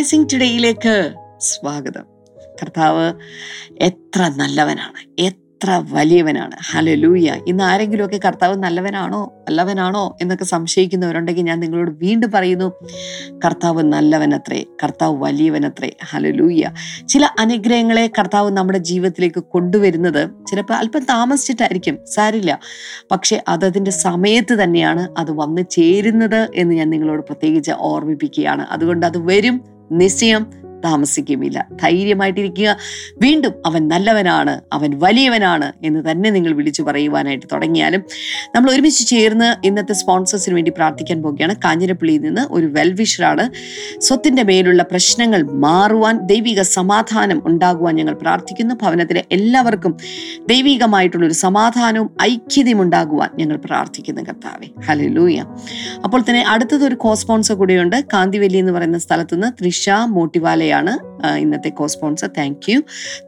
Blessing ടുഡേയിലേക്ക് സ്വാഗതം. കർത്താവ് എത്ര നല്ലവനാണ് എത്ര വലിയവനാണ്. ഹലോ ലൂയ ഇന്ന് ആരെങ്കിലുമൊക്കെ കർത്താവ് നല്ലവനാണോ നല്ലവനാണോ എന്നൊക്കെ സംശയിക്കുന്നവരുണ്ടെങ്കിൽ ഞാൻ നിങ്ങളോട് വീണ്ടും പറയുന്നു കർത്താവ് നല്ലവനത്രേ കർത്താവ് വലിയവനത്രേ. ഹലോ ലൂയ ചില അനുഗ്രഹങ്ങളെ കർത്താവ് നമ്മുടെ ജീവിതത്തിലേക്ക് കൊണ്ടുവരുന്നത് ചിലപ്പോൾ അല്പം താമസിച്ചിട്ടായിരിക്കും സാരില്ല. പക്ഷെ അതതിന്റെ സമയത്ത് തന്നെയാണ് അത് വന്ന് ചേരുന്നത് എന്ന് ഞാൻ നിങ്ങളോട് പ്രത്യേകിച്ച് ഓർമ്മിപ്പിക്കുകയാണ്. അതുകൊണ്ട് അത് വരും നിശ്ചയം താമസിക്കുമില്ല. ധൈര്യമായിട്ടിരിക്കുക. വീണ്ടും അവൻ നല്ലവനാണ് അവൻ വലിയവനാണ് എന്ന് തന്നെ നിങ്ങൾ വിളിച്ചു പറയുവാനായിട്ട് തുടങ്ങിയാലും നമ്മൾ ഒരുമിച്ച് ചേർന്ന് ഇന്നത്തെ സ്പോൺസേഴ്സിന് വേണ്ടി പ്രാർത്ഥിക്കാൻ പോവുകയാണ്. കാഞ്ഞിരപ്പള്ളിയിൽ നിന്ന് ഒരു വെൽവിഷറാണ്. സ്വത്തിന്റെ മേലുള്ള പ്രശ്നങ്ങൾ മാറുവാൻ ദൈവിക സമാധാനം ഉണ്ടാകുവാൻ ഞങ്ങൾ പ്രാർത്ഥിക്കുന്നു. ഭവനത്തിലെ എല്ലാവർക്കും ദൈവികമായിട്ടുള്ള ഒരു സമാധാനവും ഐക്യതയും ഉണ്ടാകുവാൻ ഞങ്ങൾ പ്രാർത്ഥിക്കുന്നു കർത്താവെ. ഹലലൂയ അപ്പോൾ തന്നെ അടുത്തത് ഒരു കോ സ്പോൺസർ കൂടെയുണ്ട്. കാന്തിവല്ലി എന്ന് പറയുന്ന സ്ഥലത്തുനിന്ന് നിന്ന് ത്രിഷ മോട്ടിവാലയാണ് ഇന്നത്തെ കോ സ്പോൺസർ താങ്ക് യു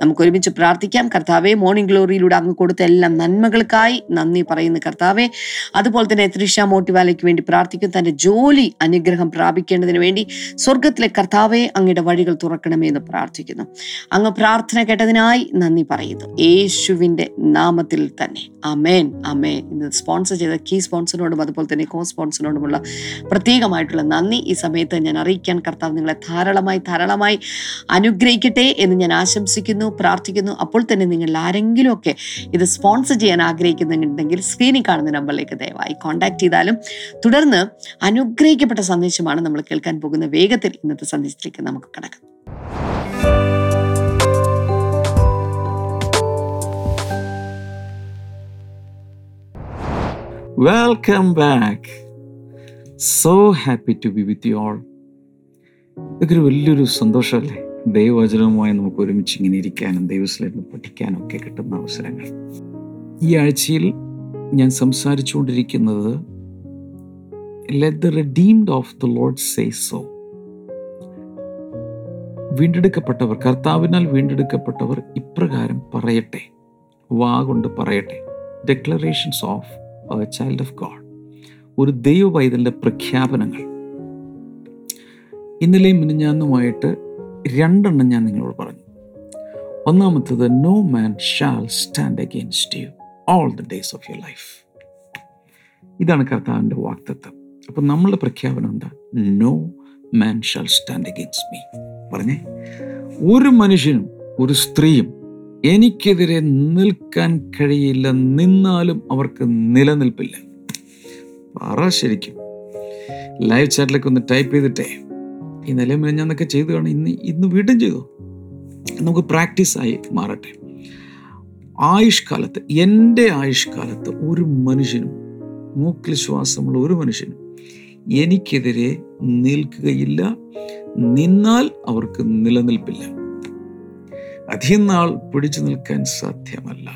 നമുക്ക് ഒരുമിച്ച് പ്രാർത്ഥിക്കാം. കർത്താവെ മോർണിംഗ് ഗ്ലോറിയിലൂടെ അങ്ങ് കൊടുത്ത എല്ലാം നന്മകൾക്കായി നന്ദി പറയുന്ന കർത്താവെ. അതുപോലെ തന്നെ ത്രിഷ മോട്ടിവാലയ്ക്ക് വേണ്ടി പ്രാർത്ഥിക്കും. തന്റെ ജോലി അനുഗ്രഹം പ്രാപിക്കേണ്ടതിന് വേണ്ടി സ്വർഗത്തിലെ കർത്താവെ അങ്ങയുടെ വഴികൾ തുറക്കണമേ എന്ന് പ്രാർത്ഥിക്കുന്നു. അങ്ങ് പ്രാർത്ഥന കേട്ടതിനായി നന്ദി പറയുന്നു. യേശുവിന്റെ നാമത്തിൽ തന്നെ. അമേൻ അമേ ഇന്ന് സ്പോൺസർ ചെയ്ത കീ സ്പോൺസറിനോടും അതുപോലെ തന്നെ കോ സ്പോൺസറിനോടുമുള്ള പ്രത്യേകമായിട്ടുള്ള നന്ദി. ഈ സമയത്ത് ഞാൻ അറിയിക്കാൻ കർത്താവ് നിങ്ങളെ ധാരാളമായി ധാരാളമായി അനുഗ്രഹിക്കട്ടെ എന്ന് ഞാൻ ആശംസിക്കുന്നു പ്രാർത്ഥിക്കുന്നു. അപ്പോൾ തന്നെ നിങ്ങൾ ആരെങ്കിലുമൊക്കെ ഇത് സ്പോൺസർ ചെയ്യാൻ ആഗ്രഹിക്കുന്നുണ്ടെങ്കിൽ സ്ക്രീനിൽ കാണുന്ന നമ്പറിലേക്ക് ദയവായി കോൺടാക്ട് ചെയ്താലും തുടർന്ന് അനുഗ്രഹിക്കപ്പെട്ട സന്ദേശമാണ് നമ്മൾ കേൾക്കാൻ പോകുന്ന വേഗത്തിൽ ഇന്നത്തെ സന്ദേശത്തിലേക്ക് നമുക്ക് കടക്കാം. Welcome back so happy to be with you all. ഇതൊക്കെ വലിയൊരു സന്തോഷമല്ലേ? ദൈവവചനവുമായി നമുക്ക് ഒരുമിച്ച് ഇങ്ങനെ ഇരിക്കാനും ദൈവസ്ഥലിരുന്ന് പഠിക്കാനും ഒക്കെ കിട്ടുന്ന അവസരങ്ങൾ. ഈ ആഴ്ചയിൽ ഞാൻ സംസാരിച്ചുകൊണ്ടിരിക്കുന്നത് let the redeemed of the Lord say so വീണ്ടെടുക്കപ്പെട്ടവർ കർത്താവിനാൽ വീണ്ടെടുക്കപ്പെട്ടവർ ഇപ്രകാരം പറയട്ടെ വാ കൊണ്ട് പറയട്ടെ. Declarations of child of God ഒരു ദൈവ പ്രഖ്യാപനങ്ങൾ. ഇന്നലെയും മിനിഞ്ഞാന്നുമായിട്ട് രണ്ടെണ്ണം ഞാൻ നിങ്ങളോട് പറഞ്ഞു. ഒന്നാമത്തത് no man shall stand against you all the days of your life ഇതാണ് കർത്താവിന്റെ വാക്തത്വം അപ്പം നമ്മളുടെ പ്രഖ്യാപനം എന്താ? No man shall stand against me പറഞ്ഞേ? ഒരു മനുഷ്യനും ഒരു സ്ത്രീയും എനിക്കെതിരെ നിൽക്കാൻ കഴിയില്ല നിന്നാലും അവർക്ക് നിലനിൽപ്പില്ല. പറ ശരിക്കും. ലൈവ് ചാറ്റിലേക്ക് ഒന്ന് ടൈപ്പ് ചെയ്തിട്ടേ. ഇന്നലെ ചെയ്തു കാണും. ഇന്ന് ഇന്ന് വീണ്ടും ചെയ്തു. നമുക്ക് പ്രാക്ടീസായി മാറട്ടെ. ആയുഷ്കാലത്ത് എന്റെ ആയുഷ്കാലത്ത് ഒരു മനുഷ്യനും മൂക്കിൽ ശ്വാസമുള്ള ഒരു മനുഷ്യനും എനിക്കെതിരെ നിൽക്കുകയില്ല. നിന്നാൽ അവർക്ക് നിലനിൽപ്പില്ല. അധികം നാൾ പിടിച്ചു നിൽക്കാൻ സാധ്യമല്ല.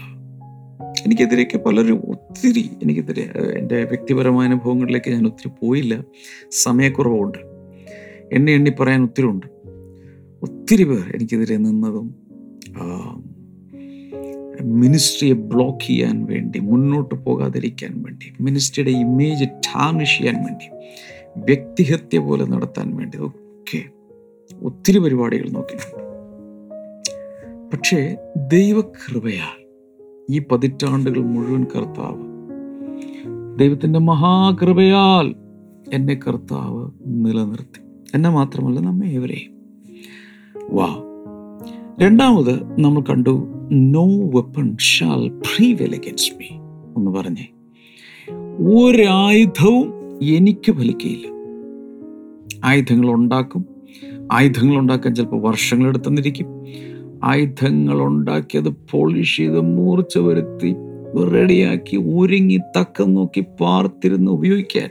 എനിക്കെതിരെയൊക്കെ പലരും ഒത്തിരി എനിക്കെതിരെ എന്റെ വ്യക്തിപരമായ അനുഭവങ്ങളിലേക്ക് ഞാൻ ഒത്തിരി പോയില്ല. സമയക്കുറവുണ്ട്. എണ്ണി എണ്ണി പറയാൻ ഒത്തിരി ഉണ്ട് ഒത്തിരി പേർ എനിക്കെതിരെ നിന്നതും മിനിസ്ട്രിയെ ബ്ലോക്ക് ചെയ്യാൻ വേണ്ടി മുന്നോട്ട് പോകാതിരിക്കാൻ വേണ്ടി മിനിസ്ട്രിയുടെ ഇമേജ് ടാർണിഷ് ചെയ്യാൻ വേണ്ടി വ്യക്തിഹത്യ പോലെ നടത്താൻ വേണ്ടി ഒക്കെ ഒത്തിരി പരിപാടികൾ നോക്കിയിട്ടുണ്ട്. പക്ഷേ ദൈവകൃപയാൽ ഈ പതിറ്റാണ്ടുകൾ മുഴുവൻ കർത്താവ് ദൈവത്തിന്റെ മഹാകൃപയാൽ എന്നെ കർത്താവ് നിലനിർത്തി. എന്നെ മാത്രമല്ല നമ്മെ ഏവരെയും. വാ. രണ്ടാമത് നമ്മൾ കണ്ടു no weapon shall prevail against me എന്ന് പറഞ്ഞേ ഒരായുധവും എനിക്ക് ഫലിക്കയില്ല. ആയുധങ്ങൾ ഉണ്ടാക്കും. ആയുധങ്ങൾ ഉണ്ടാക്കാൻ ചിലപ്പോൾ വർഷങ്ങളെടുത്തെന്നിരിക്കും ആയുധങ്ങൾ ഉണ്ടാക്കിയത് പോളിഷ് ചെയ്ത് മൂർച്ച വരുത്തി റെഡിയാക്കി ഒരുങ്ങി തക്കം നോക്കി പാർത്തിരുന്ന് ഉപയോഗിക്കാൻ.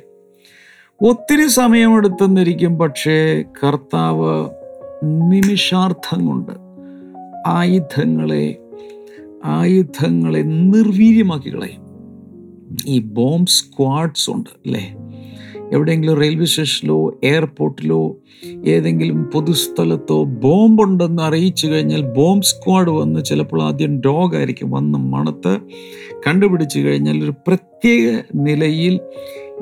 ഒത്തിരി സമയമെടുത്തെന്നിരിക്കും പക്ഷേ കർത്താവ് നിമിഷാർത്ഥം കൊണ്ട് ആയുധങ്ങളെ ആയുധങ്ങളെ നിർവീര്യമാക്കി കളയും ഈ ബോംബ് സ്ക്വാഡ്സ് ഉണ്ട് അല്ലേ? എവിടെയെങ്കിലും റെയിൽവേ സ്റ്റേഷനിലോ എയർപോർട്ടിലോ ഏതെങ്കിലും പൊതുസ്ഥലത്തോ ബോംബുണ്ടെന്ന് അറിയിച്ചു കഴിഞ്ഞാൽ ബോംബ് സ്ക്വാഡ് വന്ന് ചിലപ്പോൾ ആദ്യം ഡോഗായിരിക്കും വന്ന് മണത്ത് കണ്ടുപിടിച്ചു കഴിഞ്ഞാൽ ഒരു പ്രത്യേക നിലയിൽ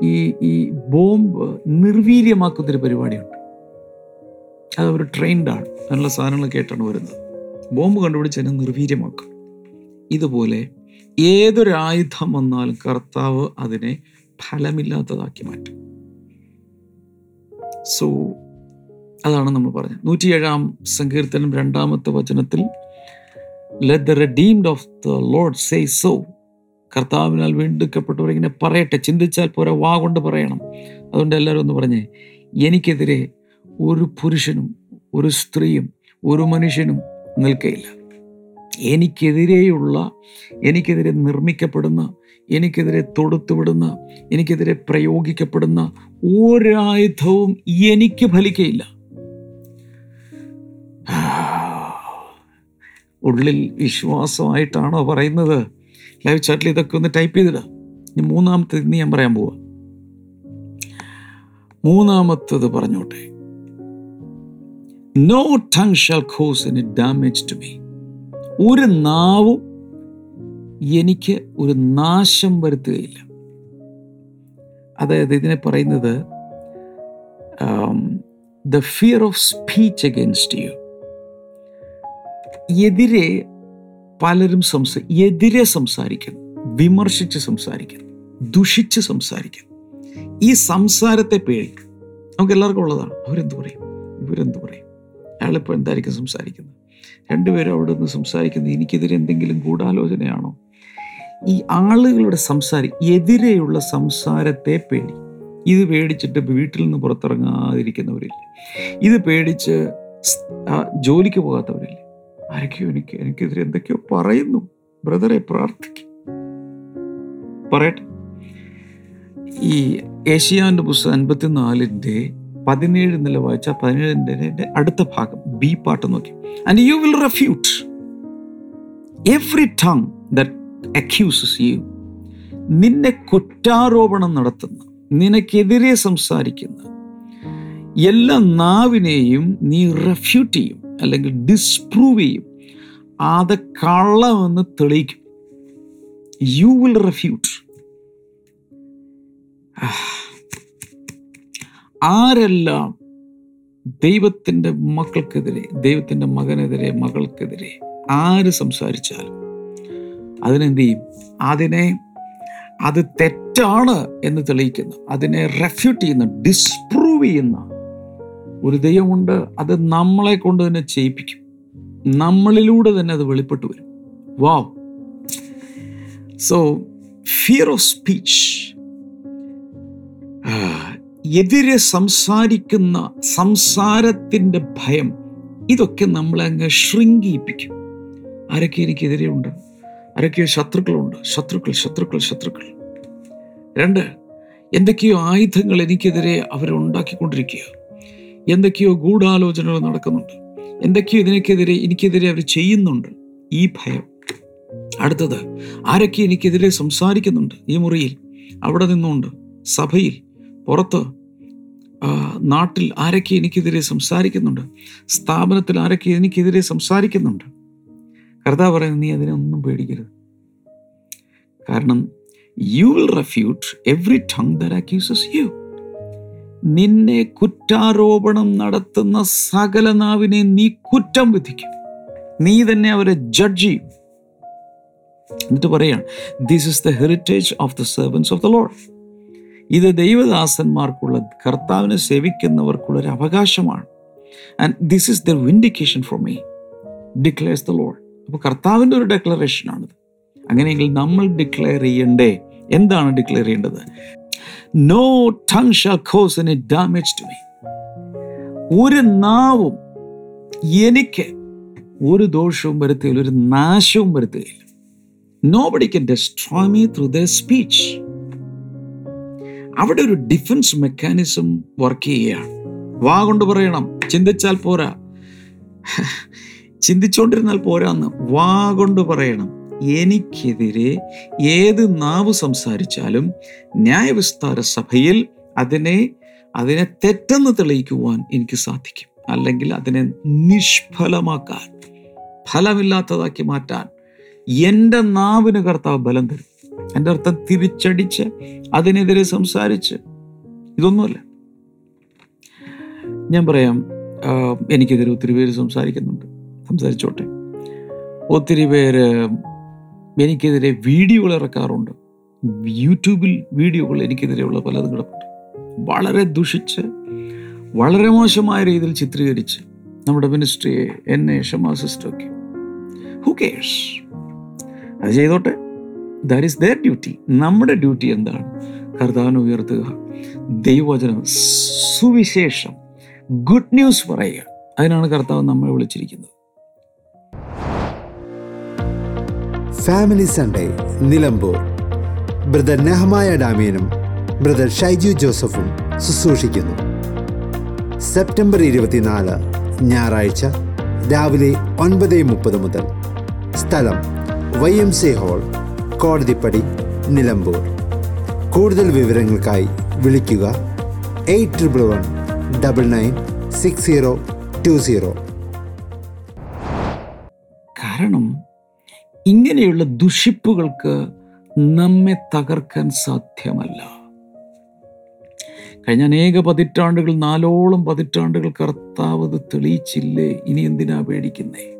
ഈ ഈ ബോംബ് നിർവീര്യമാക്കുന്നൊരു പരിപാടിയുണ്ട്. അത് അവർ ട്രെയിൻഡാണ് അതിനുള്ള സാധനങ്ങൾ കേട്ടാണ് വരുന്നത്. ബോംബ് കണ്ടുപിടിച്ച് അതിനെ നിർവീര്യമാക്കും. ഇതുപോലെ ഏതൊരായുധം വന്നാലും കർത്താവ് അതിനെ ഫലമില്ലാത്തതാക്കി മാറ്റും. സോ അതാണ് നമ്മൾ പറഞ്ഞത്. നൂറ്റിയേഴാം സങ്കീർത്തനം രണ്ടാമത്തെ വചനത്തിൽ let the redeemed of the Lord say so കർത്താവിനാൽ വീണ്ടെടുക്കപ്പെട്ടവർ ഇങ്ങനെ പറയട്ടെ ചിന്തിച്ചാൽ പോരാ വാ കൊണ്ട് പറയണം. അതുകൊണ്ട് എല്ലാവരും ഒന്ന് പറഞ്ഞേ എനിക്കെതിരെ ഒരു പുരുഷനും ഒരു സ്ത്രീയും ഒരു മനുഷ്യനും നിൽക്കയില്ല. എനിക്കെതിരെയുള്ള എനിക്കെതിരെ നിർമ്മിക്കപ്പെടുന്ന എനിക്കെതിരെ തൊടുത്തുവിടുന്ന എനിക്കെതിരെ പ്രയോഗിക്കപ്പെടുന്ന ഒരായുധവും എനിക്ക് ഫലിക്കയില്ല. ഉള്ളിൽ വിശ്വാസമായിട്ടാണോ പറയുന്നത്? ലൈവ് ചാറ്റിൽ ഇതൊക്കെ ഒന്ന് ടൈപ്പ് ചെയ്തിടാം. ഇനി മൂന്നാമത്തെ ഇന്ന് ഞാൻ പറയാൻ പോവാ. മൂന്നാമത്തത് പറഞ്ഞോട്ടെ. No tongue shall cause any damage to me ഒരു നാവും എനിക്ക് ഒരു നാശം വരുത്തുകയില്ല. അതായത് ഇതിനെ പറയുന്നത് the fear of speech against you എതിരെ പലരും സംസ എതിരെ സംസാരിക്കുന്നു വിമർശിച്ച് സംസാരിക്കുന്നു ദുഷിച്ച് സംസാരിക്കുന്നു ഈ സംസാരത്തെ പേടി നമുക്ക് എല്ലാവർക്കും ഉള്ളതാണ്. അവരെന്ത് പറയും? ഇവരെന്ത് പറയും? അയാളിപ്പോൾ എന്തായിരിക്കും സംസാരിക്കുന്നത്? രണ്ടുപേരും അവിടെ നിന്ന് സംസാരിക്കുന്നത് എനിക്കെതിരെ എന്തെങ്കിലും ഗൂഢാലോചനയാണോ? ഈ ആളുകളുടെ സംസാരി എതിരെയുള്ള സംസാരത്തെ പേടി. ഇത് പേടിച്ചിട്ട് വീട്ടിൽ നിന്ന് പുറത്തിറങ്ങാതിരിക്കുന്നവരില്ല? ഇത് പേടിച്ച് ജോലിക്ക് പോകാത്തവരില്ല? ആരൊക്കെയോ എനിക്ക് എനിക്കെതിരെ എന്തൊക്കെയോ പറയുന്നു. ബ്രദറെ പ്രാർത്ഥിക്കും. പറയട്ടെ. ഈ ഏഷ്യാന്റെ പുസ്തകം അൻപത്തിനാലിന്റെ പതിനേഴ് നില വായിച്ച പതിനേഴിന്റെ അടുത്ത ഭാഗം ബി പാട്ട് നോക്കി. And you will refute every tongue accuses you നിന്നെ കുറ്റാരോപണം നടത്തുന്ന നിനക്കെതിരെ സംസാരിക്കുന്ന എല്ലാ നാവിനെയും നീ റെഫ്യൂട്ട് ചെയ്യും. അല്ലെങ്കിൽ ഡിസ്പ്രൂവ് ചെയ്യും. അത് കള്ളമെന്ന് തെളിയിക്കും. യു വിൽ റെഫ്യൂട്ട് ആരെല്ലാം ദൈവത്തിന്റെ മക്കൾക്കെതിരെ ദൈവത്തിന്റെ മകനെതിരെ മകൾക്കെതിരെ ആര് സംസാരിച്ചാലും അതിനെന്ത് ചെയ്യും? അതിനെ അത് തെറ്റാണ് എന്ന് തെളിയിക്കുന്ന. അതിനെ റെഫ്യൂട്ട് ചെയ്യുന്ന ഡിസ്പ്രൂവ് ചെയ്യുന്ന. ഒരു ദൈവമുണ്ട് അത് നമ്മളെ കൊണ്ട് തന്നെ ചെയ്യിപ്പിക്കും. നമ്മളിലൂടെ തന്നെ അത് വെളിപ്പെട്ടു വരും. Wow so fear of speech എതിരെ സംസാരിക്കുന്ന സംസാരത്തിന്റെ ഭയം ഇതൊക്കെ നമ്മളെ അങ്ങ് ശൃംഗിപ്പിക്കും. ആരൊക്കെ എനിക്കെതിരെ ഉണ്ട് ആരൊക്കെയോ ശത്രുക്കളുണ്ട്? ശത്രുക്കൾ ശത്രുക്കൾ ശത്രുക്കൾ. രണ്ട് എന്തൊക്കെയോ ആയുധങ്ങൾ എനിക്കെതിരെ അവരുണ്ടാക്കിക്കൊണ്ടിരിക്കുക എന്തൊക്കെയോ ഗൂഢാലോചനകൾ നടക്കുന്നുണ്ട്. എന്തൊക്കെയോ ഇതിനെക്കെതിരെ എനിക്കെതിരെ അവർ ചെയ്യുന്നുണ്ട്. ഈ ഭയം. അടുത്തത് ആരൊക്കെ എനിക്കെതിരെ സംസാരിക്കുന്നുണ്ട്? ഈ മുറിയിൽ അവിടെ നിന്നുകൊണ്ട് സഭയിൽ പുറത്ത് നാട്ടിൽ ആരൊക്കെ എനിക്കെതിരെ സംസാരിക്കുന്നുണ്ട്? സ്ഥാപനത്തിൽ ആരൊക്കെ എനിക്കെതിരെ സംസാരിക്കുന്നുണ്ട്? കർത്താവ് പറയുന്നത് നീ അതിനൊന്നും പേടിക്കരുത്. കാരണം you will refute every tongue that accuses you നിന്നെ കുറ്റാരോപണം നടത്തുന്ന സകല നാവിനെ നീ കുറ്റം വിധിക്കും. നീ തന്നെ അവരെ ജഡ്ജ് ചെയ്യും. എന്നിട്ട് പറയാണ് this is the heritage of the servants of the Lord ഇത് ദൈവദാസന്മാർക്കുള്ള കർത്താവിനെ സേവിക്കുന്നവർക്കുള്ള ഒരു അവകാശമാണ്. And this is the vindication for me declares the Lord അപ്പോൾ കർത്താവിന്റെ ഒരു ഡെക്ലറേഷനാണിത് അങ്ങനെയെങ്കിൽ നമ്മൾ ഡിക്ലെയർ ചെയ്യണ്ടേ? എന്താണ് ഡിക്ലെയർ ചെയ്യേണ്ടത്? No tongue shall cause any damage to me ഒരു നാവും എനിക്ക് ഒരു ദോഷവും വരുത്തുകയില്ല ഒരു നാശവും വരുത്തുകയില്ല. Nobody can destroy me through the speech അവിടെ ഒരു ഡിഫൻസ് മെക്കാനിസം വർക്ക് ചെയ്യുകയാണ്. വാ കൊണ്ട് പറയണം ചിന്തിച്ചാൽ പോരാ. ചിന്തിച്ചുകൊണ്ടിരുന്നാൽ പോരാന്ന് വാ കൊണ്ട് പറയണം. എനിക്കെതിരെ ഏത് നാവ് സംസാരിച്ചാലും ന്യായവിസ്താര സഭയിൽ അതിനെ അതിനെ തെറ്റെന്ന് തെളിയിക്കുവാൻ എനിക്ക് സാധിക്കും. അല്ലെങ്കിൽ അതിനെ നിഷ്ഫലമാക്കാൻ ഫലമില്ലാത്തതാക്കി മാറ്റാൻ എന്റെ നാവിന് കർത്താവ് ബലം തരും. എന്റെ അർത്ഥം തിരിച്ചടിച്ച് അതിനെതിരെ സംസാരിച്ച്. ഇതൊന്നുമല്ല. ഞാൻ പറയാം എനിക്കെതിരെ ഒത്തിരി പേര് സംസാരിക്കുന്നുണ്ട്. സംസാരിച്ചോട്ടെ. ഒത്തിരി പേര് എനിക്കെതിരെ വീഡിയോകൾ ഇറക്കാറുണ്ട്. യൂട്യൂബിൽ വീഡിയോകൾ എനിക്കെതിരെയുള്ള പലതും കിടപ്പുണ്ട്. വളരെ ദുഷിച്ച് വളരെ മോശമായ രീതിയിൽ ചിത്രീകരിച്ച് നമ്മുടെ മിനിസ്ട്രിയെ എന്നെ ഷമാ സിസ്റ്ററൊക്കെ. ഹു കേഷ് അത് ചെയ്തോട്ടെ. ദാറ്റ് ഈസ് ദർ ഡ്യൂട്ടി നമ്മുടെ ഡ്യൂട്ടി എന്താണ്? കർത്താവിനെ ഉയർത്തുക. ദൈവവചനം സുവിശേഷം. ഗുഡ് ന്യൂസ് പറയുക. അതിനാണ് കർത്താവ് നമ്മളെ വിളിച്ചിരിക്കുന്നത്. Family Sunday Nilambur brother Nehemiah ഡാമിയനും brother Shaiju ജോസഫും ശുശ്രൂഷിക്കുന്നു. സെപ്റ്റംബർ ഇരുപത്തിനാല് ഞായറാഴ്ച രാവിലെ ഒൻപത് മുപ്പത് മുതൽ. സ്ഥലം Y M C hall Kodathippadi Nilambur കൂടുതൽ വിവരങ്ങൾക്കായി വിളിക്കുക eight triple one double nine six zero two zero കാരണം ഇങ്ങനെയുള്ള ദുഷിപ്പുകൾക്ക് നമ്മെ തകർക്കാൻ സാധ്യമല്ല. കഴിഞ്ഞ അനേക പതിറ്റാണ്ടുകൾ നാലോളം പതിറ്റാണ്ടുകൾ കർത്താവ് തെളിയിച്ചില്ലേ? ഇനി എന്തിനാ പേടിക്കുന്നേ?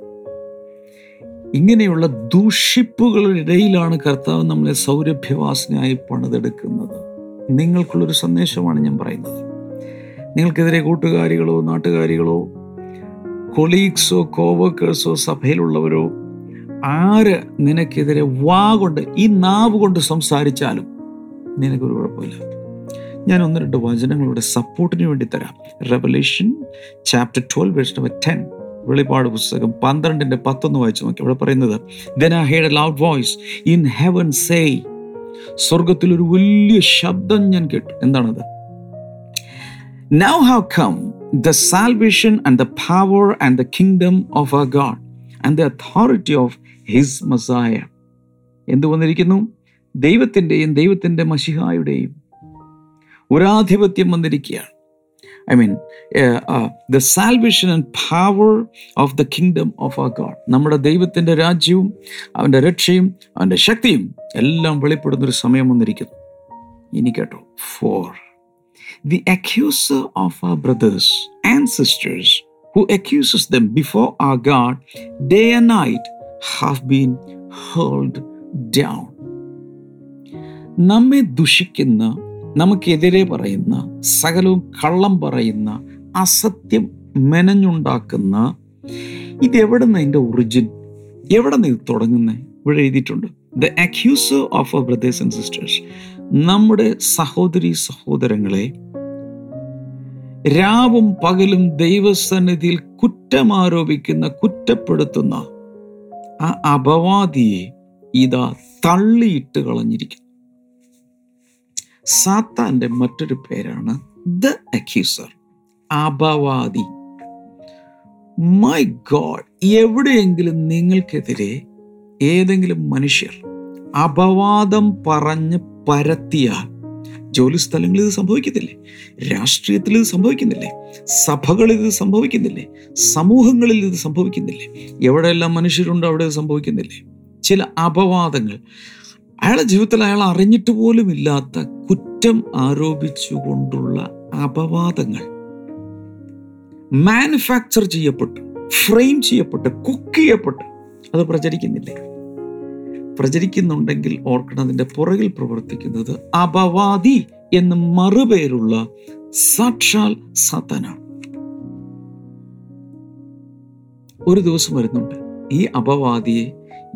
ഇങ്ങനെയുള്ള ദൂഷിപ്പുകളുടെ ഇടയിലാണ് കർത്താവ് നമ്മളെ സൗരഭ്യവാസനയായി പണിതെടുക്കുന്നത്. നിങ്ങൾക്കുള്ളൊരു സന്ദേശമാണ് ഞാൻ പറയുന്നത്. നിങ്ങൾക്കെതിരെ കൂട്ടുകാരികളോ നാട്ടുകാരികളോ കൊളീഗ്സോ കോവർക്കേഴ്സോ സഭയിലുള്ളവരോ ആര് നിനക്കെതിരെ വാ കൊണ്ട് ഈ നാവ് കൊണ്ട് സംസാരിച്ചാലും നിനക്കൊരു കുഴപ്പമില്ല. ഞാൻ ഒന്ന് രണ്ട് വചനങ്ങളുടെ സപ്പോർട്ടിന് വേണ്ടി തരാം. Revelation chapter twelve verse number ten വെളിപ്പാട് പുസ്തകം പന്ത്രണ്ടിന്റെ പത്തൊന്ന് വായിച്ചു നോക്കി. അവിടെ പറയുന്നത് then I heard a loud voice in heaven say സ്വർഗത്തിൽ ഒരു വലിയ ശബ്ദം ഞാൻ കേട്ടു. എന്താണത്? Now how come the salvation and the power and the kingdom of our God and the authority of his Messiah എന്ത് വന്നിരിക്കുന്നു? ദൈവത്തിന്റെയും ദൈവത്തിന്റെ മഷിഹായുടെയും ഒരാധിപത്യം വന്നിരിക്കുകയാണ്. I mean the salvation and power of the kingdom of our God നമ്മുടെ ദൈവത്തിന്റെ രാജ്യവും അവന്റെ രക്ഷയും അവന്റെ ശക്തിയും എല്ലാം വെളിപ്പെടുന്നൊരു സമയം വന്നിരിക്കുന്നു. ഇനി കേട്ടോ. For the accuser of our brothers and sisters who accuses them before our God day and night have been hurled down. നമ്മെ ദുഷിക്കുന്ന നമുക്കെതിരെ പറയുന്ന സകലവും കള്ളം പറയുന്ന അസത്യം മെനഞ്ഞുണ്ടാക്കുന്ന ഇതെവിടെ നിന്ന് അതിന്റെ ഒറിജിൻ എവിടെ നിന്ന് ഇത് തുടങ്ങുന്നത് ഇവിടെ എഴുതിയിട്ടുണ്ട്. The accuser of our brothers and sisters നമ്മുടെ സഹോദരി സഹോദരങ്ങളെ രാവും പകലും ദൈവസന്നിധിയിൽ കുറ്റമാരോപിക്കുന്ന കുറ്റപ്പെടുത്തുന്ന ആ അപവാദിയെ ഇതാ തള്ളിയിട്ട് കളഞ്ഞിരിക്കുന്നു. സാത്താന്റെ മറ്റൊരു പേരാണ് ദ അക്യൂസർ. അപവാദി. മൈ ഗോഡ് എവിടെയെങ്കിലും നിങ്ങൾക്കെതിരെ ഏതെങ്കിലും മനുഷ്യർ അപവാദം പറഞ്ഞ് പരത്തിയാൽ ജോലി സ്ഥലങ്ങളിൽ ഇത് സംഭവിക്കുന്നില്ലേ രാഷ്ട്രീയത്തിൽ ഇത് സംഭവിക്കുന്നില്ലേ? സഭകളിൽ ഇത് സംഭവിക്കുന്നില്ലേ? സമൂഹങ്ങളിൽ ഇത് സംഭവിക്കുന്നില്ലേ? എവിടെയെല്ലാം മനുഷ്യരുണ്ടോ അവിടെ ഇത് സംഭവിക്കുന്നില്ലേ? ചില അപവാദങ്ങൾ. അയാളുടെ ജീവിതത്തിൽ അയാൾ അറിഞ്ഞിട്ട് പോലും ഇല്ലാത്ത കുറ്റം ആരോപിച്ചുകൊണ്ടുള്ള അപവാദങ്ങൾ. മാനുഫാക്ചർ ചെയ്യപ്പെട്ട് ഫ്രെയിം ചെയ്യപ്പെട്ട് കുക്ക് ചെയ്യപ്പെട്ട് അത് പ്രചരിക്കുന്നില്ലേ? പ്രചരിക്കുന്നുണ്ടെങ്കിൽ ഓർക്കണം അതിന്റെ പുറകിൽ പ്രവർത്തിക്കുന്നത് അപവാദി എന്ന് മറുപേരുള്ള സാക്ഷാൽ സത്തനാണ്. ഒരു ദിവസം വരുന്നുണ്ട്. ഈ അപവാദിയെ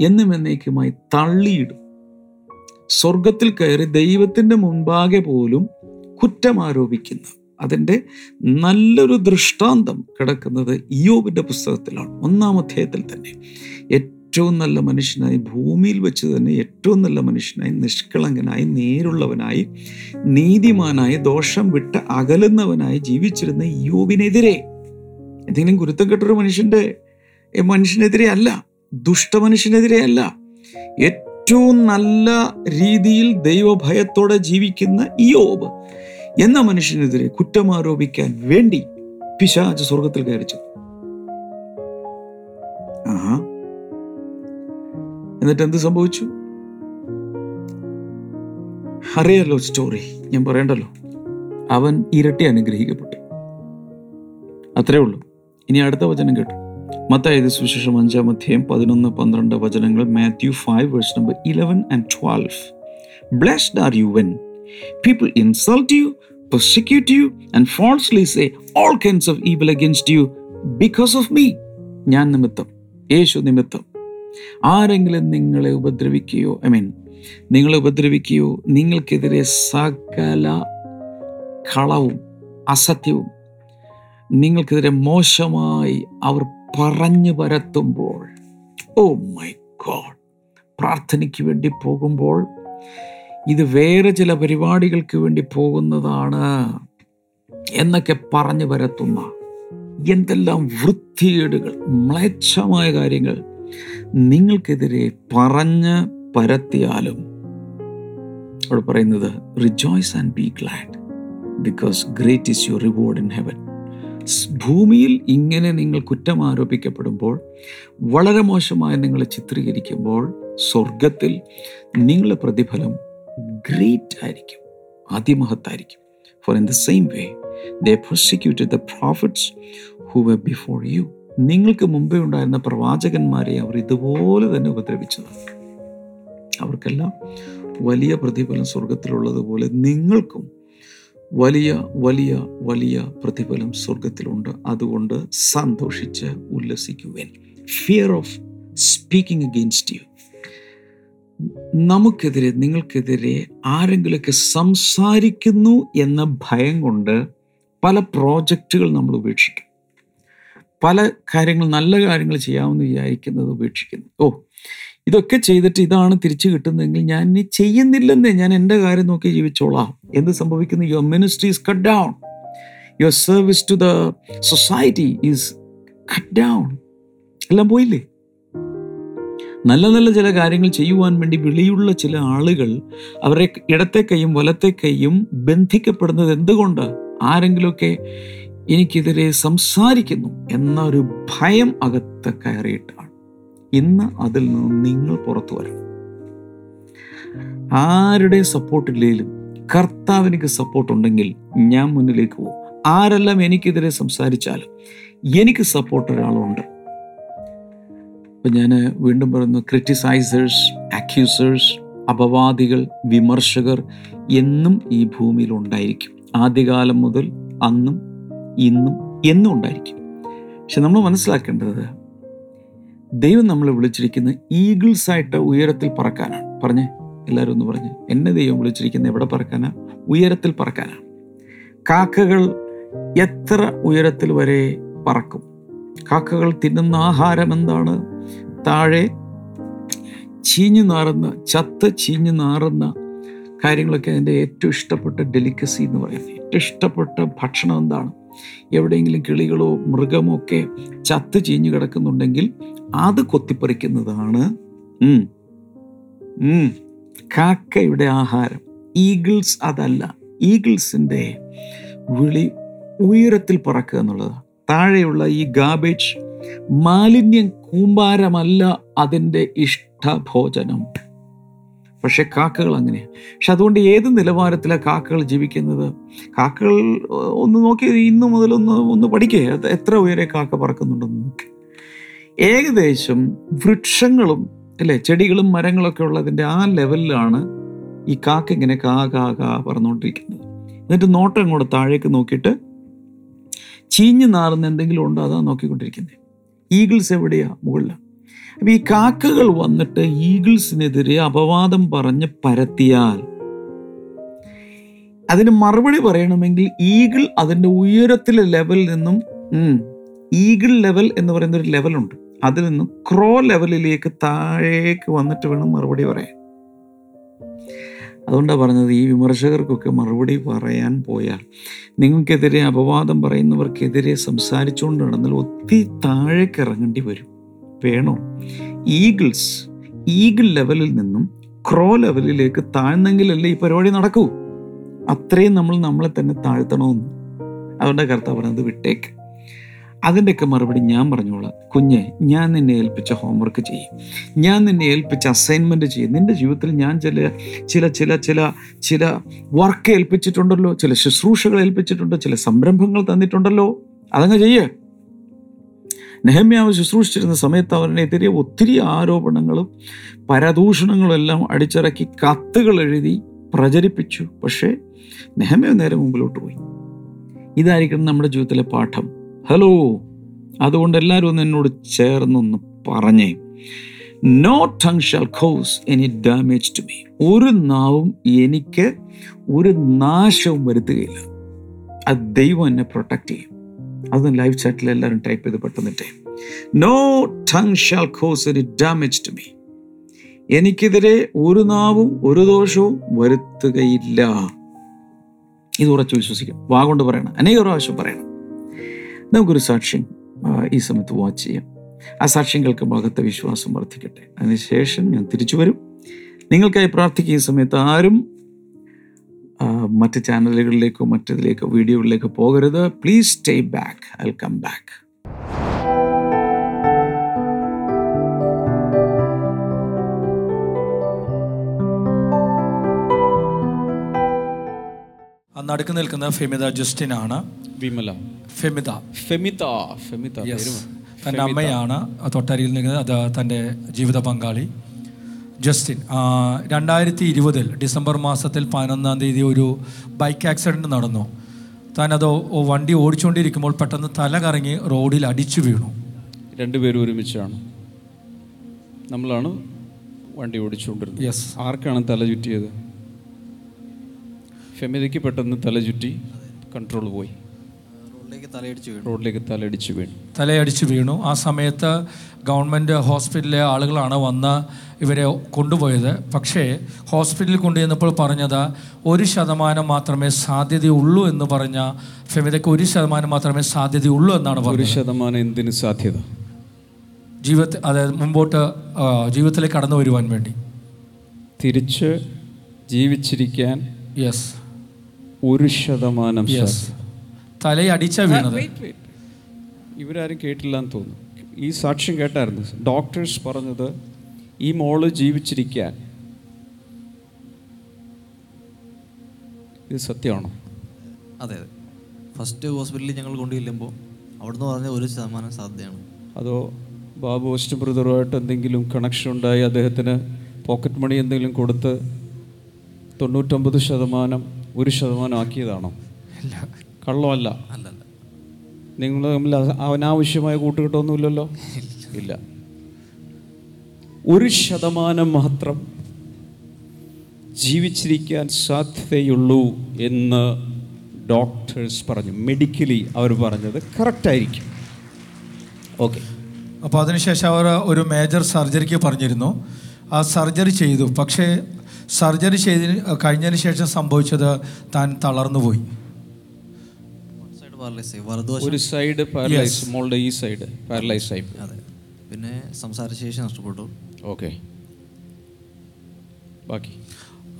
എന്നും എന്നേക്കുമായി തള്ളിയിടും. സ്വർഗത്തിൽ കയറി ദൈവത്തിന്റെ മുൻപാകെ പോലും കുറ്റം കുറ്റമാരോപിക്കുന്ന അതിന്റെ നല്ലൊരു ദൃഷ്ടാന്തം കിടക്കുന്നത് യോബിന്റെ പുസ്തകത്തിലാണ്. ഒന്നാം അധ്യായത്തിൽ തന്നെ. ഏറ്റവും നല്ല മനുഷ്യനായി ഭൂമിയിൽ വെച്ച് തന്നെ ഏറ്റവും നല്ല മനുഷ്യനായി നിഷ്കളങ്കനായി നേരുള്ളവനായി നീതിമാനായി ദോഷം വിട്ട് അകലുന്നവനായി ജീവിച്ചിരുന്ന യോബിനെതിരെ എന്തെങ്കിലും ഗുരുത്തം കെട്ടൊരു മനുഷ്യന്റെ മനുഷ്യനെതിരെ അല്ല ദുഷ്ടമനുഷ്യനെതിരെ അല്ല ഏറ്റവും നല്ല രീതിയിൽ ദൈവഭയത്തോടെ ജീവിക്കുന്ന യോബ് എന്ന മനുഷ്യനെതിരെ കുറ്റമാരോപിക്കാൻ വേണ്ടി പിശാച് സ്വർഗത്തിൽ കയറിച്ചു എന്നിട്ട് എന്ത് സംഭവിച്ചു? അറിയാലോ സ്റ്റോറി ഞാൻ പറയണ്ടല്ലോ. അവൻ ഇരട്ടി അനുഗ്രഹിക്കപ്പെട്ടു. അത്രേ ഉള്ളൂ. ഇനി അടുത്ത വചനം കേട്ടു. മത്തായത് സുവിശേഷം അഞ്ചാം അധ്യായം പതിനൊന്ന് പന്ത്രണ്ട് വചനങ്ങൾ Matthew five verse number eleven and twelve blessed are you when people insult you persecute you and falsely say all kinds of evil against you because of me ഞാൻ നിമിത്തം യേശു നിമിത്തം ആരെങ്കിലും നിങ്ങളെ ഉപദ്രവിക്കുകയോ ഐ മീൻ നിങ്ങളെ ഉപദ്രവിക്കുകയോ നിങ്ങൾക്കെതിരെ സകല കളവും അസത്യവും നിങ്ങൾക്കെതിരെ മോശമായി അവർ പറഞ്ഞു പരത്തുമ്പോൾ ഓ മൈ ഗോഡ് പ്രാർത്ഥനയ്ക്ക് വേണ്ടി പോകുമ്പോൾ ഇത് വേറെ ചില പരിപാടികൾക്ക് വേണ്ടി പോകുന്നതാണ് എന്നൊക്കെ പറഞ്ഞു പരത്തുന്ന എന്തെല്ലാം വൃത്തികേടുകൾ മ്ലേച്ഛമായ കാര്യങ്ങൾ നിങ്ങൾക്കെതിരെ പറഞ്ഞ് പരത്തിയാലും. അവിടെ പറയുന്നത് rejoice and be glad because great is your reward in heaven ഭൂമിയിൽ ഇങ്ങനെ നിങ്ങൾ കുറ്റം ആരോപിക്കപ്പെടുമ്പോൾ വളരെ മോശമായി നിങ്ങളെ ചിത്രീകരിക്കുമ്പോൾ സ്വർഗത്തിൽ നിങ്ങളുടെ പ്രതിഫലം ഗ്രേറ്റ് ആയിരിക്കും അതിമഹത്തായിരിക്കും. For in the same way the prosecuted the prophets who were before you നിങ്ങൾക്ക് മുമ്പേ ഉണ്ടായിരുന്ന പ്രവാചകന്മാരെ അവർ ഇതുപോലെ തന്നെ ഉപദ്രവിച്ചതാണ്. അവർക്കെല്ലാം വലിയ പ്രതിഫലം സ്വർഗത്തിലുള്ളതുപോലെ നിങ്ങൾക്കും വലിയ വലിയ വലിയ പ്രതിഫലം സ്വർഗത്തിലുണ്ട് അതുകൊണ്ട് സന്തോഷിച്ച് ഉല്ലസിക്കുവേൻ. Fear of speaking against you നമുക്കെതിരെ നിങ്ങൾക്കെതിരെ ആരെങ്കിലുമൊക്കെ സംസാരിക്കുന്നു എന്ന ഭയം കൊണ്ട് പല പ്രോജക്റ്റുകൾ നമ്മൾ ഉപേക്ഷിക്കും. പല കാര്യങ്ങൾ നല്ല കാര്യങ്ങൾ ചെയ്യാമെന്ന് വിചാരിക്കുന്നത് ഉപേക്ഷിക്കുന്നു. ഓ ഇതൊക്കെ ചെയ്തിട്ട് ഇതാണ് തിരിച്ചു കിട്ടുന്നതെങ്കിൽ ഞാൻ ഇനി ചെയ്യുന്നില്ലെന്നേ ഞാൻ എന്റെ കാര്യം നോക്കി ജീവിച്ചോളാം. എന്ത് സംഭവിക്കുന്നു? Your ministry is cut down your service to the society is cut down എല്ലാം പോയില്ലേ? നല്ല നല്ല ചില കാര്യങ്ങൾ ചെയ്യുവാൻ വേണ്ടി വിളിയുള്ള ചില ആളുകൾ അവരെ ഇടത്തെ കൈയും വലത്തെ കൈയും ബന്ധിക്കപ്പെടുന്നത് എന്തുകൊണ്ട്? ആരെങ്കിലുമൊക്കെ എനിക്കെതിരെ സംസാരിക്കുന്നു എന്നൊരു ഭയം അകത്ത് കയറിയിട്ടാണ്. ഇന്ന് അതിൽ നിന്ന് നിങ്ങൾ പുറത്തു വരണം. ആരുടെ സപ്പോർട്ട് ഇല്ലെങ്കിലും കർത്താവിനിക്ക് സപ്പോർട്ട് ഉണ്ടെങ്കിൽ ഞാൻ മുന്നിലേക്ക് പോകും. ആരെല്ലാം എനിക്കെതിരെ സംസാരിച്ചാലും എനിക്ക് സപ്പോർട്ട് ഒരാളുണ്ട്. ഇപ്പം ഞാൻ വീണ്ടും പറയുന്നു ക്രിറ്റിസൈസേഴ്സ് അക്യൂസേഴ്സ് അപവാദികൾ വിമർശകർ എന്നും ഈ ഭൂമിയിൽ ഉണ്ടായിരിക്കും. ആദ്യകാലം മുതൽ അന്നും ഇന്നും എന്നും ഉണ്ടായിരിക്കും. പക്ഷെ നമ്മൾ മനസ്സിലാക്കേണ്ടത് ദൈവം നമ്മളെ വിളിച്ചിരിക്കുന്നത് ഈഗിൾസ് ആയിട്ട് ഉയരത്തിൽ പറക്കാനാണ്. പറഞ്ഞേ എല്ലാവരും ഒന്ന് പറഞ്ഞ്. എന്നെ ദൈവം വിളിച്ചിരിക്കുന്നത് എവിടെ പറക്കാനാണ് ഉയരത്തിൽ പറക്കാനാണ്. കാക്കകൾ എത്ര ഉയരത്തിൽ വരെ പറക്കും? കാക്കകൾ തിന്നുന്ന ആഹാരം എന്താണ്? താഴെ ചീഞ്ഞു നാറുന്ന ചത്ത് ചീഞ്ഞു നാറുന്ന കാര്യങ്ങളൊക്കെ അതിന്റെ ഏറ്റവും ഇഷ്ടപ്പെട്ട ഡെലിക്കസി എന്ന് പറയുന്നത്. ഏറ്റവും ഇഷ്ടപ്പെട്ട ഭക്ഷണം എന്താണ്? എവിടെയെങ്കിലും കിളികളോ മൃഗമോ ഒക്കെ ചത്ത് ചീഞ്ഞു കിടക്കുന്നുണ്ടെങ്കിൽ അത് കൊത്തിപ്പറിക്കുന്നതാണ്. കാക്കയുടെ ആഹാരം. ഈഗിൾസ് അതല്ല ഈഗിൾസിന്റെ വിളി ഉയരത്തിൽ പറക്കുക എന്നുള്ളതാണ് താഴെയുള്ള ഈ ഗാബേജ് മാലിന്യം കൂമ്പാരമല്ല അതിന്റെ ഇഷ്ടഭോജനം. പക്ഷെ കാക്കകൾ അങ്ങനെയാണ് പക്ഷെ അതുകൊണ്ട് ഏത് നിലവാരത്തിലാണ് കാക്കകൾ ജീവിക്കുന്നത്? കാക്കകൾ ഒന്ന് നോക്കി ഇന്ന് മുതൽ ഒന്ന് ഒന്ന് പഠിക്കുക എത്ര ഉയരെ കാക്ക പറക്കുന്നുണ്ടെന്ന് നോക്കി. ഏകദേശം വൃക്ഷങ്ങളും അല്ലേ ചെടികളും മരങ്ങളൊക്കെ ഉള്ളതിന്റെ ആ ലെവലിലാണ് ഈ കാക്ക ഇങ്ങനെ കാ കാ കാ പറഞ്ഞുകൊണ്ടിരിക്കുന്നത് എന്നിട്ട് നോട്ടം അങ്ങോട്ട് താഴേക്ക് നോക്കിയിട്ട് ചീഞ്ഞു നാറുന്ന എന്തെങ്കിലും ഉണ്ടോ? അതാ നോക്കിക്കൊണ്ടിരിക്കുന്നത് ഈഗിൾസ് എവിടെയാ? മുകളിലാണ് അപ്പൊ ഈ കാക്കകൾ വന്നിട്ട് ഈഗിൾസിനെതിരെ അപവാദം പറഞ്ഞ് പരത്തിയാൽ അതിന് മറുപടി പറയണമെങ്കിൽ ഈഗിൾ അതിന്റെ ഉയരത്തിലെ ലെവലിൽ നിന്നും ഈഗിൾ ലെവൽ എന്ന് പറയുന്ന ഒരു ലെവലുണ്ട്. അതിൽ നിന്നും ക്രോ ലെവലിലേക്ക് താഴേക്ക് വന്നിട്ട് വേണം മറുപടി പറയാൻ. അതുകൊണ്ടാണ് പറഞ്ഞത് ഈ വിമർശകർക്കൊക്കെ മറുപടി പറയാൻ പോയാൽ നിങ്ങൾക്കെതിരെ അപവാദം പറയുന്നവർക്കെതിരെ സംസാരിച്ചുകൊണ്ട് നടന്നാൽ ഒത്തിരി താഴേക്ക് ഇറങ്ങേണ്ടി വരും. വേണോ? ഈഗിൾസ് ഈഗിൾ ലെവലിൽ നിന്നും ക്രോ ലെവലിലേക്ക് താഴ്ന്നെങ്കിലല്ലേ ഈ പരിപാടി നടക്കൂ? അത്രയും നമ്മൾ നമ്മളെ തന്നെ താഴ്ത്തണമെന്ന്. അതുകൊണ്ട് കർത്താവ് പറഞ്ഞത് വിട്ടേക്ക്. അതിന്റെയൊക്കെ മറുപടി ഞാൻ പറഞ്ഞോളാം. കുഞ്ഞെ ഞാൻ നിന്നെ ഏൽപ്പിച്ച ഹോംവർക്ക് ചെയ്യും. ഞാൻ നിന്നെ ഏൽപ്പിച്ച അസൈൻമെന്റ് ചെയ്യും. നിന്റെ ജീവിതത്തിൽ ഞാൻ ചില ചില ചില ചില ചില വർക്ക് ഏൽപ്പിച്ചിട്ടുണ്ടല്ലോ. ചില ശുശ്രൂഷകൾ ഏൽപ്പിച്ചിട്ടുണ്ടോ. ചില സംരംഭങ്ങൾ തന്നിട്ടുണ്ടല്ലോ. അതങ്ങ് ചെയ്യേ. നെഹമ്യാവ് ശുശ്രൂഷിച്ചിരുന്ന സമയത്ത് അവനെതിരെ ഒത്തിരി ആരോപണങ്ങളും പരദൂഷണങ്ങളും എല്ലാം അടിച്ചിറക്കി കത്തുകൾ എഴുതി പ്രചരിപ്പിച്ചു. പക്ഷേ നെഹമ്യാവ് നേരെ മുമ്പിലോട്ട് പോയി. ഇതായിരിക്കണം നമ്മുടെ ജീവിതത്തിലെ പാഠം. ഹലോ അതുകൊണ്ട് എല്ലാവരും ഒന്ന് എന്നോട് ചേർന്നൊന്ന് പറഞ്ഞേ. No cause any damage to me ഒരു നാവും എനിക്ക് ഒരു നാശവും വരുത്തുകയില്ല. അത് ദൈവം എന്നെ പ്രൊട്ടക്ട് ചെയ്യും. അത് ലൈവ് ചാറ്റിൽ എല്ലാവരും ടൈപ്പ് ചെയ്ത് പെട്ടെന്നിട്ടേ. No tongue shall cause any damage to me എനിക്കെതിരെ ഒരു നാവും ഒരു ദോഷവും വരുത്തുകയില്ല. ഇത് ഉറച്ചു വിശ്വസിക്കും വാ കൊണ്ട് പറയണം. അനേക പ്രാവശ്യം പറയണം. നമുക്കൊരു സാക്ഷ്യം ഈ സമയത്ത് വാച്ച് ചെയ്യാം. ആ സാക്ഷ്യങ്ങൾക്ക് ഭാഗത്തെ വിശ്വാസം വർദ്ധിക്കട്ടെ. അതിനുശേഷം ഞാൻ തിരിച്ചു വരും. നിങ്ങൾക്കായി പ്രാർത്ഥിക്കുന്ന സമയത്ത് ആരും മറ്റ് ചാനലുകളിലേക്കോ മറ്റതിലേക്കോ വീഡിയോകളിലേക്കോ പോകരുത്. Please stay back I come back ആ നടുക്ക് നിൽക്കുന്ന ഫെമിത ജസ്റ്റിൻ ആണ് വിമല. ഫെമിത. ഫെമിത ഫെമിത തന്റെ അമ്മയാണ് തൊട്ടരികിൽ നിൽക്കുന്നത്. അത് തന്റെ ജീവിത പങ്കാളി. ജസ്റ്റിൻ രണ്ടായിരത്തി ഇരുപതിൽ ഡിസംബർ മാസത്തിൽ പതിനൊന്നാം തീയതി ഒരു ബൈക്ക് ആക്സിഡന്റ് നടന്നു. താനത് അത് വണ്ടി ഓടിച്ചുകൊണ്ടിരിക്കുമ്പോൾ പെട്ടെന്ന് തല കറങ്ങി റോഡിൽ അടിച്ചു വീണു. രണ്ടുപേരും ഒരുമിച്ചാണ്. നമ്മളാണ് വണ്ടി ഓടിച്ചുകൊണ്ടിരുന്നത് യെസ് ആർക്കാണ് തല ചുറ്റിയത്? ഫെമിതയ്ക്ക് പെട്ടെന്ന് തല ചുറ്റി കൺട്രോൾ പോയി. റോഡിലേക്ക് തലയടിച്ച് വീണു. റോഡിലേക്ക് തലയിടിച്ച് വീണു. തലയടിച്ച് വീണു. ആ സമയത്ത് ഗവൺമെന്റ് ഹോസ്പിറ്റലിലെ ആളുകളാണ് വന്ന് ഇവരെ കൊണ്ടുപോയത്. പക്ഷേ ഹോസ്പിറ്റലിൽ കൊണ്ടുചെന്നപ്പോൾ പറഞ്ഞത് ഒരു ശതമാനം മാത്രമേ സാധ്യതയുള്ളൂ എന്ന് പറഞ്ഞ ഫെമിതയ്ക്ക് ഒരു ശതമാനം മാത്രമേ സാധ്യതയുള്ളൂ എന്നാണ് പറഞ്ഞത്. ഒരു ശതമാനം എന്തിനു സാധ്യത? ജീവിത അതായത് മുമ്പോട്ട് ജീവിതത്തിലേക്ക് കടന്നു വരുവാൻ വേണ്ടി. തിരിച്ച് ജീവിച്ചിരിക്കാൻ യെസ് ഒരു ശതമാനം യെസ് തലയടിച്ച വീണത്. ഇവരാരും കേട്ടില്ല എന്ന് തോന്നുന്നു. ഈ സാക്ഷ്യം കേട്ടായിരുന്നു. ഡോക്ടേഴ്സ് പറഞ്ഞത് ഈ മോൾ ജീവിച്ചിരിക്കാൻ. ഇത് സത്യമാണോ? അതെ അതെ. ഫസ്റ്റ് ഹോസ്പിറ്റലിൽ ഞങ്ങൾ കൊണ്ടുചെല്ലുമ്പോൾ അവിടുന്ന് പറഞ്ഞ ഒരു ശതമാനം സാധ്യതയാണ്. അതോ ബാബു ഓസ്റ്റ് ബ്രദറുമായിട്ട് എന്തെങ്കിലും കണക്ഷൻ ഉണ്ടായി? അദ്ദേഹത്തിന് പോക്കറ്റ് മണി എന്തെങ്കിലും കൊടുത്ത് തൊണ്ണൂറ്റൊമ്പത് ശതമാനം ഒരു ശതമാനം ആക്കിയതാണോ? ഇല്ല. കള്ളമല്ല. അല്ലല്ല. നിങ്ങൾ തമ്മിൽ അനാവശ്യമായ കൂട്ടുകെട്ടൊന്നുമില്ലല്ലോ? ഇല്ല. ഒരു ശതമാനം മാത്രം ജീവിച്ചിരിക്കാൻ സാധ്യതയുള്ളൂ എന്ന് ഡോക്ടേഴ്സ് പറഞ്ഞു. മെഡിക്കലി അവർ പറഞ്ഞത് കറക്റ്റായിരിക്കും. ഓക്കെ. അപ്പോൾ അതിനുശേഷം അവർ ഒരു മേജർ സർജറിക്ക് പറഞ്ഞിരുന്നു. ആ സർജറി ചെയ്തു. പക്ഷേ സർജറി ചെയ്തതിന് കഴിഞ്ഞതിന് ശേഷം സംഭവിച്ചത് താൻ തളർന്നുപോയി. പാരലൈസ് വലതുവശം ഒരു സൈഡ് പാരലൈസ് മോളുടെ ഈ സൈഡ് പാരലൈസ് ആയി അതെ. പിന്നെ സംസാരശേഷി നഷ്ടപ്പെട്ടു. ഓക്കെ ബാക്കി.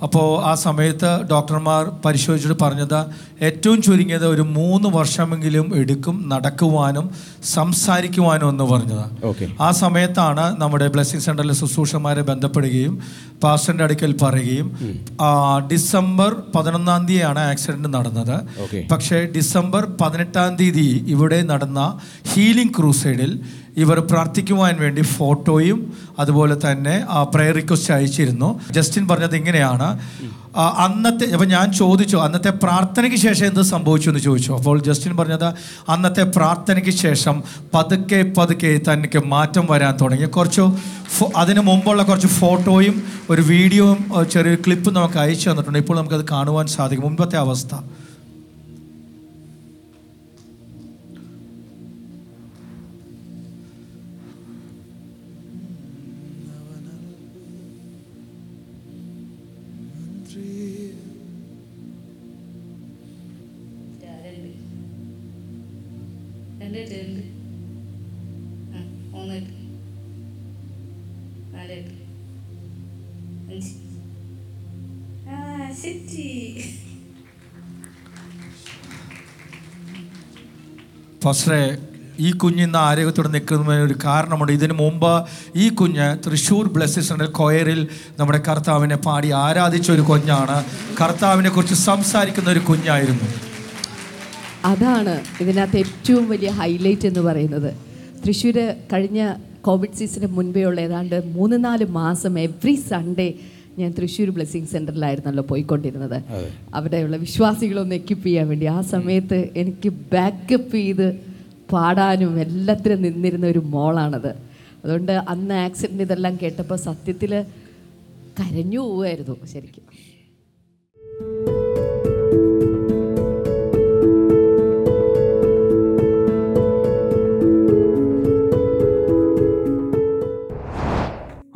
അപ്പോൾ ആ സമയത്ത് ഡോക്ടർമാർ പരിശോധിച്ചിട്ട് പറഞ്ഞത് ഏറ്റവും ചുരുങ്ങിയത് ഒരു മൂന്ന് വർഷമെങ്കിലും എടുക്കും നടക്കുവാനും സംസാരിക്കുവാനും എന്ന് പറഞ്ഞത്. ഓക്കെ. ആ സമയത്താണ് നമ്മുടെ ബ്ലെസ്സിങ് സെന്ററിലെ ശുശ്രൂഷന്മാരെ ബന്ധപ്പെടുകയും പാസ്റ്ററിന്റെ അടുക്കൽ പറയുകയും ഡിസംബർ പതിനൊന്നാം തീയതിയാണ് ആക്സിഡന്റ് നടന്നത്. പക്ഷേ ഡിസംബർ പതിനെട്ടാം തീയതി ഇവിടെ നടന്ന ഹീലിംഗ് ക്രൂസൈഡിൽ ഇവർ പ്രാർത്ഥിക്കുവാൻ വേണ്ടി ഫോട്ടോയും അതുപോലെ തന്നെ പ്രയർ റിക്വസ്റ്റ് അയച്ചിരുന്നു. ജസ്റ്റിൻ പറഞ്ഞത് ഇങ്ങനെയാണ്. അന്നത്തെ അപ്പം ഞാൻ ചോദിച്ചു അന്നത്തെ പ്രാർത്ഥനയ്ക്ക് ശേഷം എന്ത് സംഭവിച്ചു എന്ന് ചോദിച്ചു. അപ്പോൾ ജസ്റ്റിൻ പറഞ്ഞത് അന്നത്തെ പ്രാർത്ഥനയ്ക്ക് ശേഷം പതുക്കെ പതുക്കെ തനിക്ക് മാറ്റം വരാൻ തുടങ്ങി. കുറച്ച് അതിന് മുമ്പുള്ള കുറച്ച് ഫോട്ടോയും ഒരു വീഡിയോയും ചെറിയൊരു ക്ലിപ്പ് നമുക്ക് അയച്ചു തന്നിട്ടുണ്ട്. ഇപ്പോൾ നമുക്കത് കാണുവാൻ സാധിക്കും. മുൻപത്തെ അവസ്ഥ. അഞ്ച് ആ ശരി പക്ഷേ ഈ കുഞ്ഞ് ഇന്ന് ആരോഗ്യത്തോടെ നിൽക്കുന്നതിന് ഒരു കാരണമുണ്ട്. ഇതിനു മുമ്പ് ഈ കുഞ്ഞ് തൃശ്ശൂർ ബ്ലെസ്സിസ് കൊയറിൽ നമ്മുടെ കർത്താവിനെ പാടി ആരാധിച്ച ഒരു കുഞ്ഞാണ്. കർത്താവിനെ കുറിച്ച് സംസാരിക്കുന്ന ഒരു കുഞ്ഞായിരുന്നു. അതാണ് ഇതിനകത്ത് ഏറ്റവും വലിയ ഹൈലൈറ്റ് എന്ന് പറയുന്നത്. തൃശ്ശൂർ കഴിഞ്ഞ കോവിഡ് സീസണിന് മുൻപേ ഉള്ള ഏതാണ്ട് മൂന്ന് നാല് മാസം എവറി സൺഡേ ഞാൻ തൃശ്ശൂർ ബ്ലെസ്സിങ് സെന്ററിലായിരുന്നല്ലോ പോയിക്കൊണ്ടിരുന്നത്. അവിടെയുള്ള വിശ്വാസികളൊന്ന് എക്യുപ്പ് ചെയ്യാൻ വേണ്ടി. ആ സമയത്ത് എനിക്ക് ബാക്കപ്പ് ചെയ്ത് പാടാനും എല്ലാത്തിനും നിന്നിരുന്ന ഒരു മോളാണത്. അതുകൊണ്ട് അന്ന് ആക്സിഡന്റ് ഇതെല്ലാം കേട്ടപ്പോൾ സത്യത്തിൽ കരഞ്ഞു പോവുമായിരുന്നു ശരിക്കും.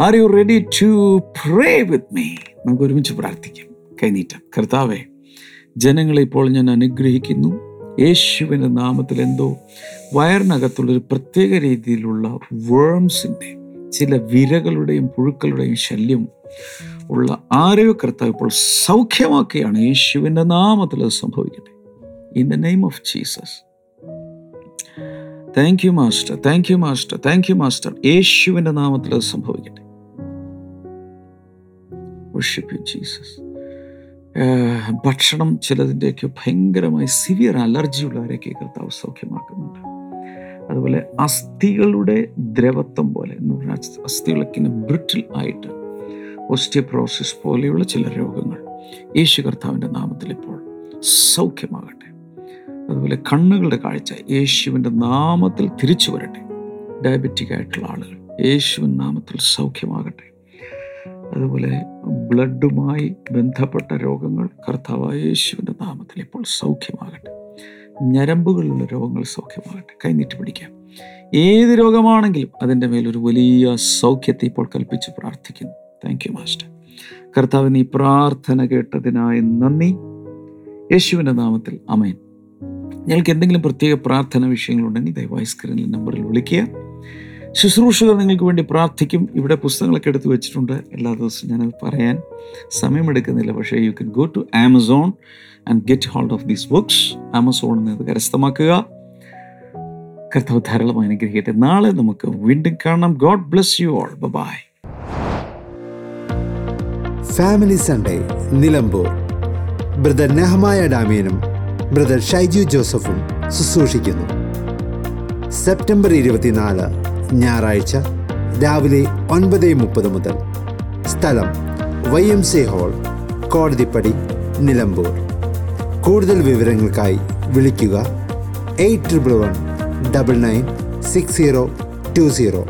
Are you ready to pray with me നമുക്ക് ഒരുമിച്ച് പ്രാർത്ഥിക്കാം. കൈനീറ്റം കർത്താവെ ജനങ്ങളെ ഇപ്പോൾ ഞാൻ അനുഗ്രഹിക്കുന്നു. യേശുവിന്റെ നാമത്തിൽ എന്തോ വയറിനകത്തുള്ളൊരു പ്രത്യേക രീതിയിലുള്ള വേംസിന്റെ ചില വിരകളുടെയും പുഴുക്കളുടെയും ശല്യം ഉള്ള ആരെയോ കർത്താവ് ഇപ്പോൾ സൗഖ്യമാക്കുകയാണ്. യേശുവിന്റെ നാമത്തിൽ അത് സംഭവിക്കട്ടെ. In the name of Jesus thank you master thank you master thank you master യേശുവിന്റെ നാമത്തിൽ അത് സംഭവിക്കട്ടെ. വർഷിപ്പ് ജീസസ് ഭക്ഷണം ചിലതിന്റെയൊക്കെ ഭയങ്കരമായി സിവിയർ അലർജി ഉള്ളവരെയൊക്കെ കർത്താവ് സൗഖ്യമാക്കുന്നുണ്ട്. അതുപോലെ അസ്ഥികളുടെ ദ്രവത്വം പോലെ എന്ന് പറഞ്ഞാൽ അസ്ഥികളൊക്കെ ബ്രിട്ടിൽ ആയിട്ട് ഓസ്റ്റിയോപ്രോസിസ് പോലെയുള്ള ചില രോഗങ്ങൾ യേശു കർത്താവിന്റെ നാമത്തിൽ ഇപ്പോൾ സൗഖ്യമാകട്ടെ. അതുപോലെ കണ്ണുകളുടെ കാഴ്ച യേശുവിന്റെ നാമത്തിൽ തിരിച്ചു വരട്ടെ. ഡയബറ്റിക് ആയിട്ടുള്ള ആളുകൾ യേശുവിൻ നാമത്തിൽ സൗഖ്യമാകട്ടെ. അതുപോലെ ബ്ലഡുമായി ബന്ധപ്പെട്ട രോഗങ്ങൾ കർത്താവായ യേശുവിന്റെ നാമത്തിൽ ഇപ്പോൾ സൗഖ്യമാകട്ടെ. ഞരമ്പുകളിലുള്ള രോഗങ്ങൾ സൗഖ്യമാകട്ടെ. കൈനീട്ടി പിടിക്കാം. ഏത് രോഗമാണെങ്കിലും അതിന്റെ മേലൊരു വലിയ സൗഖ്യത്തെ ഇപ്പോൾ കൽപ്പിച്ച് പ്രാർത്ഥിക്കുന്നു. താങ്ക് യു മാസ്റ്റർ കർത്താവിന് ഈ പ്രാർത്ഥന കേട്ടതിനായി നന്ദി. യേശുവിന്റെ നാമത്തിൽ അമയൻ നിങ്ങൾക്ക് എന്തെങ്കിലും പ്രത്യേക പ്രാർത്ഥന വിഷയങ്ങളുണ്ടെങ്കിൽ ദയവായി സ്ക്രീനിൽ നമ്പറിൽ വിളിക്കുക. ശുശ്രൂഷകർ നിങ്ങൾക്ക് വേണ്ടി പ്രാർത്ഥിക്കും. ഇവിടെ പുസ്തകങ്ങളൊക്കെ എടുത്ത് വെച്ചിട്ടുണ്ട്. എല്ലാ ദിവസവും ഞാനത് പറയാൻ സമയമെടുക്കുന്നില്ല. പക്ഷേ you can go to Amazon and get hold of these books ആമസോണിൽ നിന്ന് കരസ്ഥമാക്കുക. കർത്താവ് ധാരാളമായി അനുഗ്രഹിക്കട്ടെ. നാളെ നമുക്ക് വീണ്ടും കാണാം. God bless you all bye family Sunday Nilambur brother Nehemiah ഡാമിയനും brother Shaiju ജോസഫും ശുശ്രൂഷിക്കുന്നു. സെപ്റ്റംബർ ഇരുപത്തിനാല് ഞായറാഴ്ച രാവിലെ ഒൻപത് മുപ്പത് മുതൽ. സ്ഥലം Y M C hall Kodathippadi Nilambur. കൂടുതൽ വിവരങ്ങൾക്കായി വിളിക്കുക eight triple one double nine six zero two zero.